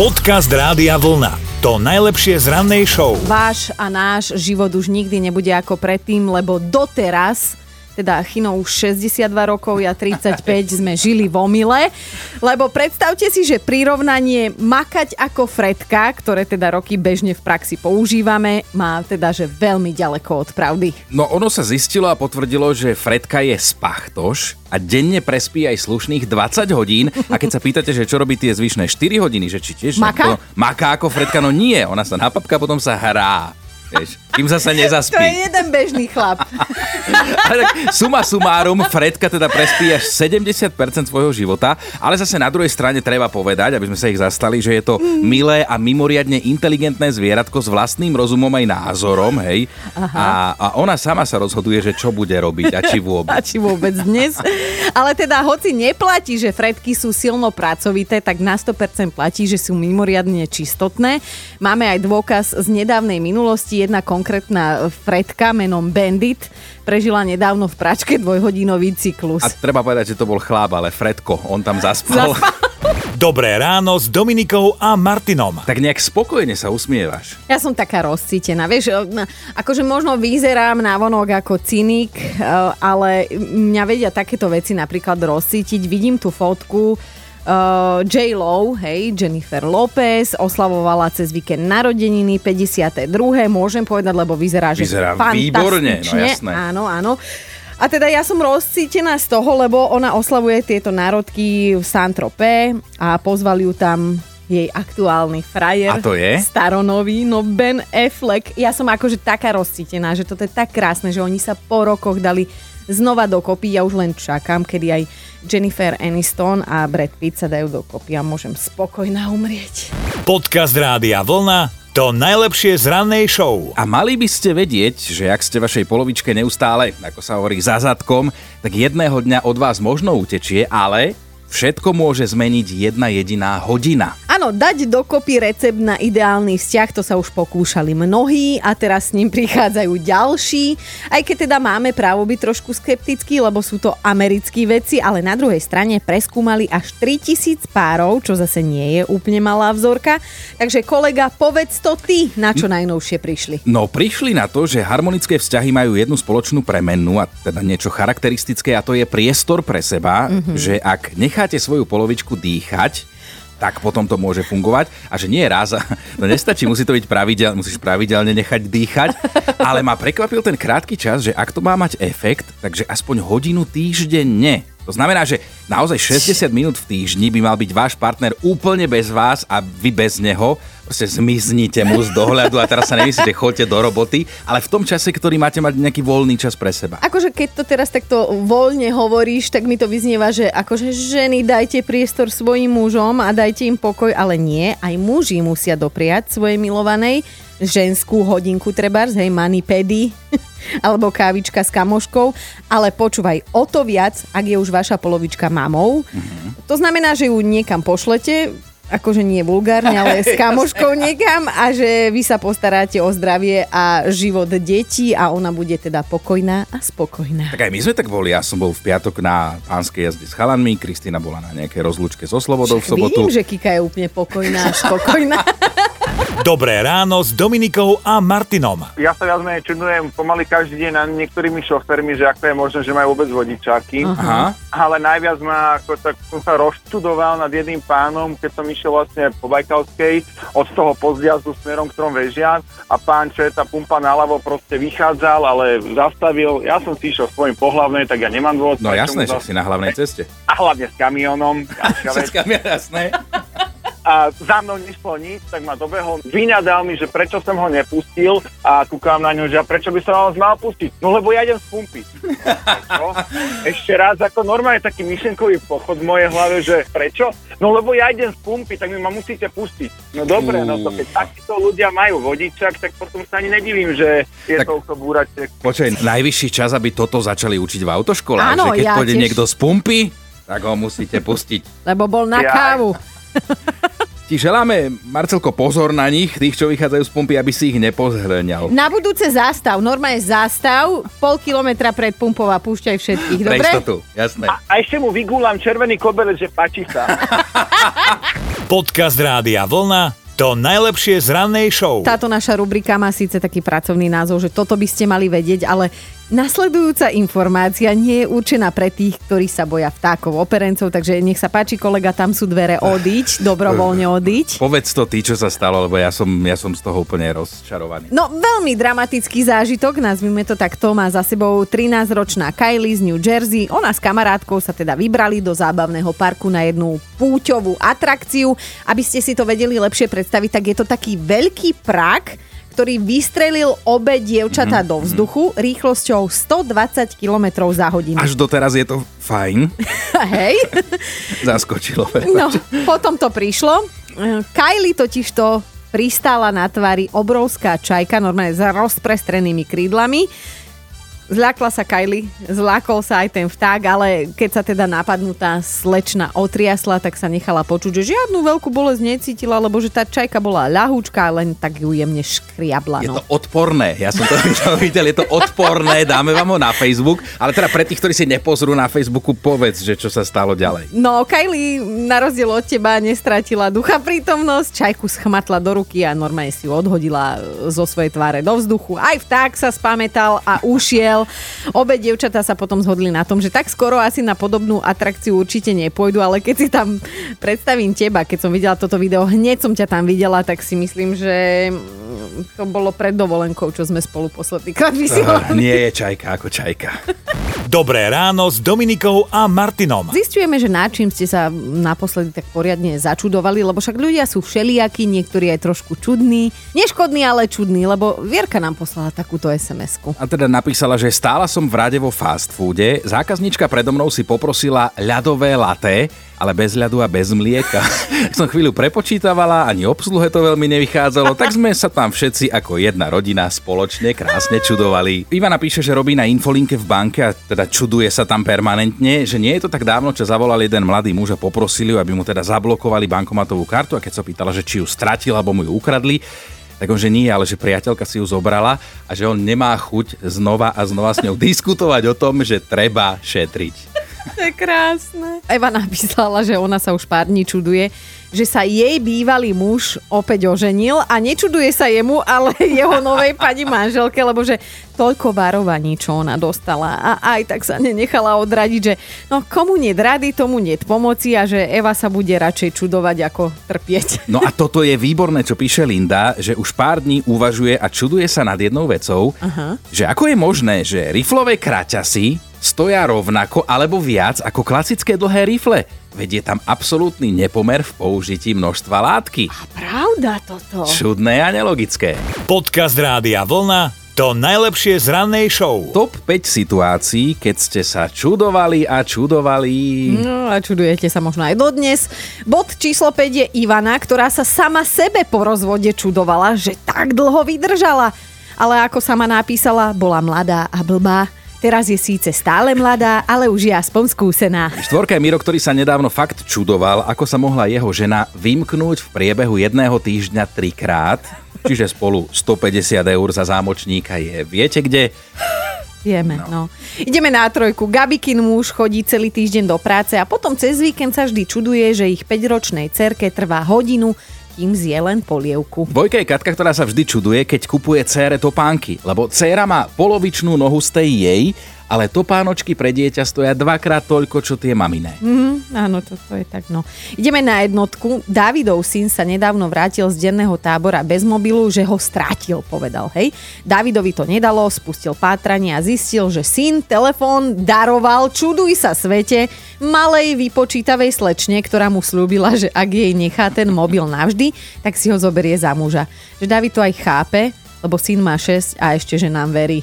Podcast Rádia Vlna. To najlepšie z rannej show. Váš a náš život už nikdy nebude ako predtým, lebo doteraz teda Chino už 62 rokov, ja 35, sme žili v omyle. Lebo predstavte si, že prirovnanie makať ako Fredka, ktoré teda roky bežne v praxi používame, má teda, že veľmi ďaleko od pravdy. No ono sa zistilo a potvrdilo, že Fredka je spachtoš a denne prespí aj slušných 20 hodín. A keď sa pýtate, že čo robí tie zvyšné 4 hodiny, že či tiež... Maka? Maká ako Fredka, no nie, ona sa napapka, potom sa hrá. Vieš, kým zase nezaspí. To je jeden bežný chlap. Tak suma sumárum, Fredka teda prespí až 70% svojho života, ale zase na druhej strane treba povedať, aby sme sa ich zastali, že je to milé a mimoriadne inteligentné zvieratko s vlastným rozumom aj názorom, hej. A, a ona sama sa rozhoduje, že čo bude robiť a či vôbec. A či vôbec dnes. Ale teda hoci neplatí, že Fredky sú silno pracovité, tak na 100% platí, že sú mimoriadne čistotné. Máme aj dôkaz z nedávnej minulosti. Jedna konkrétna Fredka menom Bandit prežila nedávno v pračke dvojhodinový cyklus. A treba povedať, že to bol chlap, ale Fredko, on tam zaspal. Dobré ráno s Dominikou a Martinom. tak nejak spokojne sa usmievaš. Ja som taká rozcítená, vieš, no, akože možno vyzerám na vonok ako cynik, eh, ale mňa vedia takéto veci napríklad rozcítiť. Vidím tú fotku Uh, J. Lo, hej, Jennifer Lopez, oslavovala cez víkend narodeniny, 52. Môžem povedať, lebo vyzerá, že Vyzerá výborne, no jasné. Áno, áno. A teda ja som rozcítená z toho, lebo ona oslavuje tieto národky v Saint-Tropez a pozvali ju tam jej aktuálny frajer. A to je? Staronový, no Ben Affleck. Ja som akože taká rozcítená, že toto je tak krásne, že oni sa po rokoch dali znova dokopy. Ja už len čakám, kedy aj Jennifer Aniston a Brad Pitt sa dajú dokopy a môžem spokojná umrieť. Podcast Rádia Vlna. To najlepšie z rannej show. A mali by ste vedieť, že ak ste vašej polovičke neustále, ako sa hovorí, za zadkom, tak jedného dňa od vás možno utečie, ale všetko môže zmeniť jedna jediná hodina. Áno, dať dokopy recept na ideálny vzťah, to sa už pokúšali mnohí a teraz s ním prichádzajú ďalší. Aj keď teda máme právo byť trošku skeptickí, lebo sú to americkí veci, ale na druhej strane preskúmali až 3000 párov, čo zase nie je úplne malá vzorka. Takže kolega, povedz to ty, na čo najnovšie prišli. No prišli na to, že harmonické vzťahy majú jednu spoločnú premennú a teda niečo charakteristické a to je priestor pre seba, mm-hmm. že ak necháte svoju polovičku dýchať, tak potom to môže fungovať. A že nie raz, to nestačí, musí to byť pravidelne, musíš pravidelne nechať dýchať. Ale ma prekvapil ten krátky čas, že ak to má mať efekt, takže aspoň hodinu týždenne. To znamená, že naozaj 60 minút v týždni by mal byť váš partner úplne bez vás a vy bez neho. Proste zmiznite mu z dohľadu a teraz sa nemyslíte, choďte do roboty, ale v tom čase, ktorý máte mať nejaký voľný čas pre seba. Akože keď to teraz takto voľne hovoríš, tak mi to vyznieva, že akože ženy dajte priestor svojim mužom a dajte im pokoj, ale nie, aj muži musia dopriať svojej milovanej ženskú hodinku trebárs, hej, manipedy, alebo kávička s kamoškou, ale počúvaj, o to viac, ak je už vaša polovička mamou, mm-hmm. to znamená, že ju niekam pošlete, akože nie vulgárne, ale s kamoškou niekam a že vy sa postaráte o zdravie a život detí a ona bude teda pokojná a spokojná. Tak aj my sme tak boli. Ja som bol v piatok na pánskej jazde s chalanmi, Kristýna bola na nejakej rozlúčke so Slobodou v sobotu. Vidím, že Kika je úplne pokojná a spokojná. Dobré ráno s Dominikou a Martinom. Ja sa viac menej čudujem pomaly každý deň na niektorými šofermi, že ako je možné, že majú vôbec vodičáky. Aha. Ale najviac ma, ako tak som sa rozčudoval nad jedným pánom, keď som išiel vlastne po Bajkalskej od toho pozdiazdu smerom k trom vežiam a pán, čo je tá pumpa naľavo, proste vychádzal, ale zastavil. Ja som si išiel svojim pohlavnej, tak ja nemám dôvod. No jasné, že zas- si na hlavnej ceste. A hlavne s kamionom. Všetkám je jasné. A za mnou nešlo nič, tak ma dobehol. Vyňadal mi, že prečo som ho nepustil a kúkam na ňu, že a prečo by som ho mal pustiť. No lebo ja idem z pumpy. Ešte raz, ako normálne taký myšlenkový pochod v mojej hlave, že prečo? No lebo ja idem z pumpy, tak mi ma musíte pustiť. No dobre, no to keď takíto ľudia majú vodičak, tak potom sa ani nedivím, že je Tak- toľko búračiek. Počkaj, najvyšší čas, aby toto začali učiť v autoškolách. Áno, že keď ja pôjde tiež. niekto z pumpy, tak ho musíte pustiť. Lebo bol na Ja- kávu. ti želáme, Marcelko, pozor na nich, tých, čo vychádzajú z pumpy, aby si ich nepozhrňal. Na budúce zástav, normálne zástav, pol kilometra pred pumpou a púšťaj všetkých, Pre dobre? istotu, jasné. A, a ešte mu vygúlam červený koberec, že páči sa. Podcast Rádia Vlna to najlepšie z rannej show. Táto naša rubrika má síce taký pracovný názov, že toto by ste mali vedieť, ale nasledujúca informácia nie je určená pre tých, ktorí sa boja vtákov, operencov, takže nech sa páči kolega, tam sú dvere odiť, dobrovoľne odiť. Povedz to ty, čo sa stalo, lebo ja som, ja som z toho úplne rozčarovaný. No, veľmi dramatický zážitok, nazvime to takto, má za sebou 13-ročná Kylie z New Jersey. Ona s kamarátkou sa teda vybrali do zábavného parku na jednu púťovú atrakciu. Aby ste si to vedeli lepšie predstaviť, tak je to taký veľký prak, ktorý vystrelil obe dievčatá do vzduchu rýchlosťou 120 km za hodinu. Až doteraz je to fajn. Hej? Zaskočilo. No, potom to prišlo. Kylie totiž to pristála na tvári obrovská čajka, normálne s rozprestrenými krídlami. Zľakla sa Kylie, zlákol sa aj ten vták, ale keď sa teda napadnutá slečna otriasla, tak sa nechala počuť, že žiadnu veľkú bolesť necítila, lebo že tá čajka bola ľahúčka, len tak ju jemne škriabla. Je No. to odporné, ja som to videl, je to odporné, dáme vám ho na Facebook, ale teda pre tých, ktorí si nepozrú na Facebooku, povedz, že čo sa stalo ďalej. No, Kylie na rozdiel od teba nestratila ducha prítomnosť, čajku schmatla do ruky a normálne si ju odhodila zo svojej tváre do vzduchu. Aj vták sa spametal a ušiel. Obe dievčatá sa potom zhodli na tom, že tak skoro asi na podobnú atrakciu určite nepôjdu, ale keď si tam predstavím teba, keď som videla toto video, hneď som ťa tam videla, tak si myslím, že mm, to bolo pred dovolenkou, čo sme spolu posledný krát vysielali. Nie je čajka ako čajka. Dobré ráno s Dominikou a Martinom. Zistujeme, že na čím ste sa naposledy tak poriadne začudovali, lebo však ľudia sú všelijakí, niektorí aj trošku čudní. Neškodní, ale čudní, lebo Vierka nám poslala takúto SMS-ku. A teda napísala, že stála som v rade vo fast foode, zákaznička predo mnou si poprosila ľadové laté, ale bez ľadu a bez mlieka. Som chvíľu prepočítavala, ani obsluhe to veľmi nevychádzalo, tak sme sa tam všetci ako jedna rodina spoločne krásne čudovali. Ivana píše, že robí na infolinke v banke a teda čuduje sa tam permanentne, že nie je to tak dávno, čo zavolal jeden mladý muž a poprosili ju, aby mu teda zablokovali bankomatovú kartu a keď sa pýtala, že či ju stratil alebo mu ju ukradli, tak on, že nie, ale že priateľka si ju zobrala a že on nemá chuť znova a znova s ňou diskutovať o tom, že treba šetriť. To je krásne. Eva napísala, že ona sa už pár dní čuduje, že sa jej bývalý muž opäť oženil a nečuduje sa jemu, ale jeho novej pani manželke, lebo že toľko varovaní, čo ona dostala a aj tak sa nenechala odradiť, že no komu nie rady, tomu nie pomoci a že Eva sa bude radšej čudovať ako trpieť. No a toto je výborné, čo píše Linda, že už pár dní uvažuje a čuduje sa nad jednou vecou, Aha. že ako je možné, že riflové kraťasy stoja rovnako alebo viac ako klasické dlhé rifle. Veď je tam absolútny nepomer v použití množstva látky. Pravda toto. Čudné a nelogické. Podcast Rádia Vlna to najlepšie z rannej show. Top 5 situácií, keď ste sa čudovali a čudovali. No a čudujete sa možno aj dodnes. Bod číslo 5 je Ivana, ktorá sa sama sebe po rozvode čudovala, že tak dlho vydržala. Ale ako sama napísala, bola mladá a blbá. Teraz je síce stále mladá, ale už je aspoň skúsená. Štvorka je Miro, ktorý sa nedávno fakt čudoval, ako sa mohla jeho žena vymknúť v priebehu jedného týždňa trikrát. Čiže spolu 150 eur za zámočníka je viete kde? Vieme, no. no. Ideme na trojku. Gabikin muž chodí celý týždeň do práce a potom cez víkend sa vždy čuduje, že ich 5-ročnej cerke trvá hodinu, kým zje len polievku. Dvojka je Katka, ktorá sa vždy čuduje, keď kupuje cére topánky, lebo céra má polovičnú nohu z tej jej, ale topánočky pre dieťa stoja dvakrát toľko, čo tie maminé. Mm, áno, toto je tak, no. Ideme na jednotku. Dávidov syn sa nedávno vrátil z denného tábora bez mobilu, že ho strátil, povedal, hej. Dávidovi to nedalo, spustil pátranie a zistil, že syn telefón daroval, čuduj sa svete, malej vypočítavej slečne, ktorá mu slúbila, že ak jej nechá ten mobil navždy, tak si ho zoberie za muža. Že David to aj chápe, lebo syn má 6 a ešte, že nám verí.